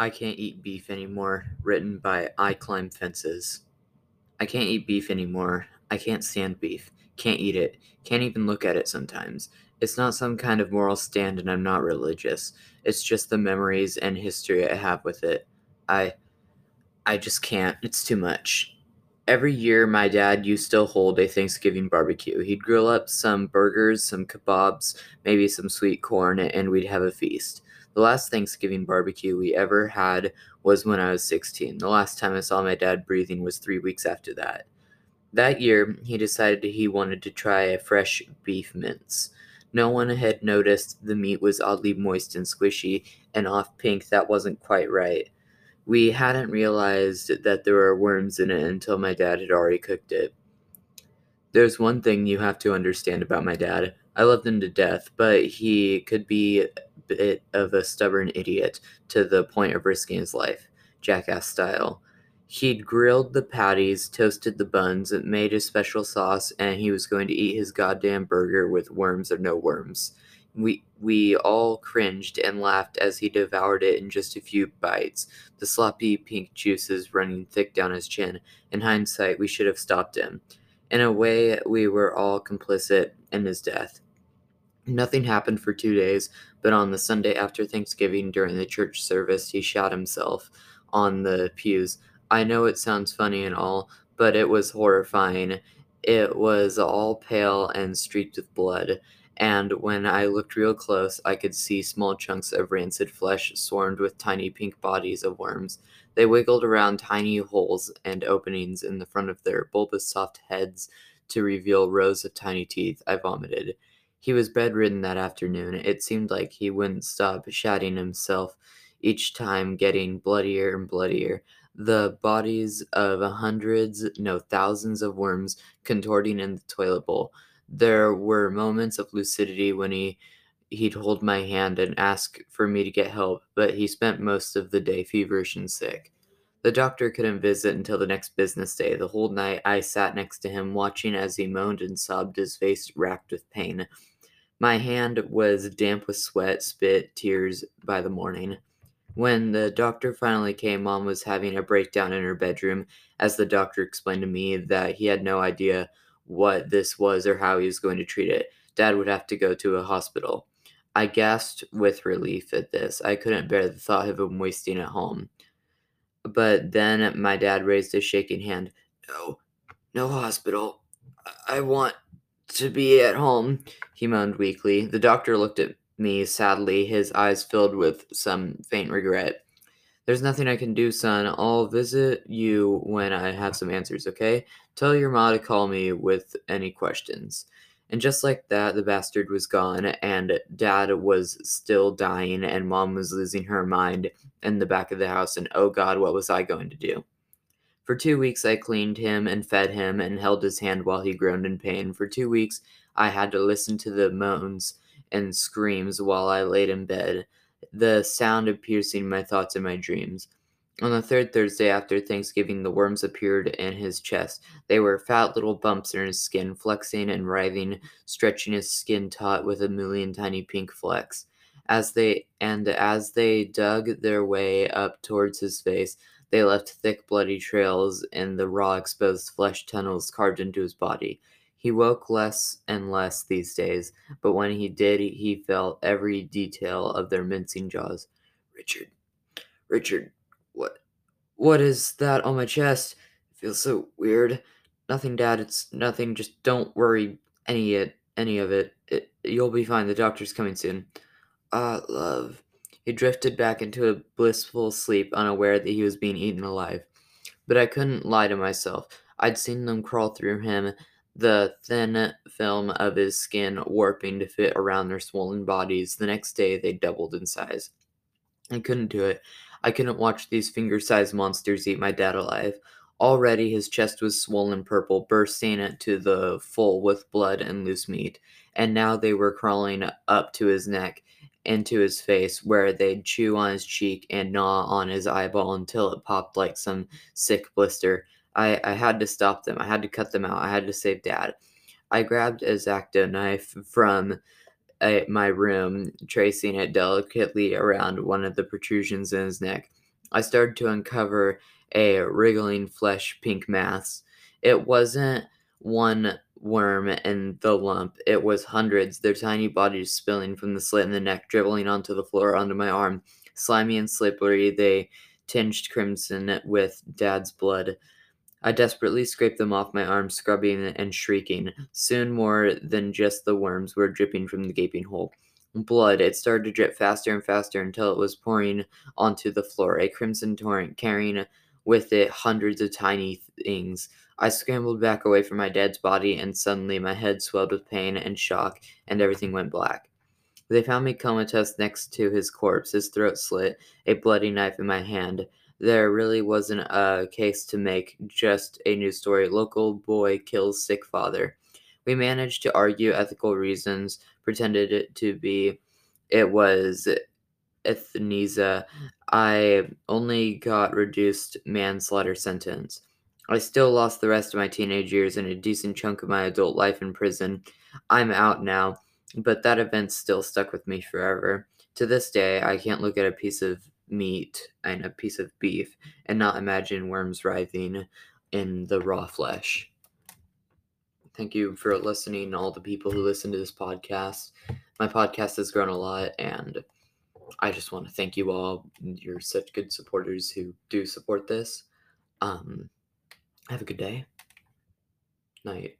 I Can't Eat Beef Anymore, written by I Climb Fences. I can't eat beef anymore. I can't stand beef. Can't eat it. Can't even look at it sometimes. It's not some kind of moral stand, and I'm not religious. It's just the memories and history I have with it. I. I just can't. It's too much. Every year, my dad used to hold a Thanksgiving barbecue. He'd grill up some burgers, some kebabs, maybe some sweet corn, and we'd have a feast. The last Thanksgiving barbecue we ever had was when I was 16. The last time I saw my dad breathing was three weeks after that. That year, he decided he wanted to try a fresh beef mince. No one had noticed the meat was oddly moist and squishy and off pink. That wasn't quite right. We hadn't realized that there were worms in it until my dad had already cooked it. There's one thing you have to understand about my dad. I loved him to death, but he could be bit of a stubborn idiot to the point of risking his life, jackass style. He'd grilled the patties, toasted the buns, made a special sauce, and he was going to eat his goddamn burger with worms or no worms. We we all cringed and laughed as he devoured it in just a few bites, the sloppy pink juices running thick down his chin. In hindsight, we should have stopped him. In a way, we were all complicit in his death. Nothing happened for two days, but on the Sunday after Thanksgiving during the church service, he shot himself on the pews. I know it sounds funny and all, but it was horrifying. It was all pale and streaked with blood, and when I looked real close, I could see small chunks of rancid flesh swarmed with tiny pink bodies of worms. They wiggled around tiny holes and openings in the front of their bulbous soft heads to reveal rows of tiny teeth. I vomited. He was bedridden that afternoon. It seemed like he wouldn't stop shouting himself, each time getting bloodier and bloodier. The bodies of hundreds, no, thousands of worms contorting in the toilet bowl. There were moments of lucidity when he he'd hold my hand and ask for me to get help, but he spent most of the day feverish and sick. The doctor couldn't visit until the next business day. The whole night I sat next to him, watching as he moaned and sobbed, his face racked with pain. My hand was damp with sweat, spit, tears by the morning. When the doctor finally came, Mom was having a breakdown in her bedroom, as the doctor explained to me that he had no idea what this was or how he was going to treat it. Dad would have to go to a hospital. I gasped with relief at this. I couldn't bear the thought of him wasting at home. But then my dad raised a shaking hand. No, no hospital. I want to be at home, he moaned weakly. The doctor looked at me sadly, his eyes filled with some faint regret. There's nothing I can do, son. I'll visit you when I have some answers, okay? Tell your ma to call me with any questions. And just like that, the bastard was gone, and dad was still dying, and mom was losing her mind in the back of the house, and oh god, what was I going to do? For two weeks, I cleaned him and fed him and held his hand while he groaned in pain. For two weeks, I had to listen to the moans and screams while I laid in bed, the sound of piercing my thoughts and my dreams. On the third Thursday after Thanksgiving, the worms appeared in his chest. They were fat little bumps in his skin, flexing and writhing, stretching his skin taut with a million tiny pink flecks. As they and as they dug their way up towards his face, they left thick, bloody trails in the raw, exposed flesh tunnels carved into his body. He woke less and less these days, but when he did, he felt every detail of their mincing jaws. Richard, Richard, what, what is that on my chest? It feels so weird. Nothing, Dad. It's nothing. Just don't worry any it, any of it. it. You'll be fine. The doctor's coming soon. Ah, love. He drifted back into a blissful sleep, unaware that he was being eaten alive. But I couldn't lie to myself. I'd seen them crawl through him, the thin film of his skin warping to fit around their swollen bodies. The next day, they doubled in size. I couldn't do it. I couldn't watch these finger sized monsters eat my dad alive. Already his chest was swollen purple, bursting to the full with blood and loose meat, and now they were crawling up to his neck into his face where they'd chew on his cheek and gnaw on his eyeball until it popped like some sick blister. I, I had to stop them. I had to cut them out. I had to save dad. I grabbed a X-Acto knife from uh, my room, tracing it delicately around one of the protrusions in his neck. I started to uncover a wriggling flesh pink mass. It wasn't one worm and the lump, it was hundreds, their tiny bodies spilling from the slit in the neck, dribbling onto the floor under my arm. Slimy and slippery, they tinged crimson with Dad's blood. I desperately scraped them off my arm, scrubbing and shrieking. Soon more than just the worms were dripping from the gaping hole. Blood, it started to drip faster and faster until it was pouring onto the floor, a crimson torrent carrying with it hundreds of tiny things. I scrambled back away from my dad's body, and suddenly my head swelled with pain and shock, and everything went black. They found me comatose next to his corpse, his throat slit, a bloody knife in my hand. There really wasn't a case to make, just a news story. Local boy kills sick father. We managed to argue ethical reasons, pretended it to be it was euthanasia. I only got reduced manslaughter sentence. I still lost the rest of my teenage years and a decent chunk of my adult life in prison. I'm out now, but that event still stuck with me forever. To this day, I can't look at a piece of meat and a piece of beef and not imagine worms writhing in the raw flesh. Thank you for listening, all the people who listen to this podcast. My podcast has grown a lot, and I just want to thank you all. You're such good supporters who do support this. Um, have a good day. Night.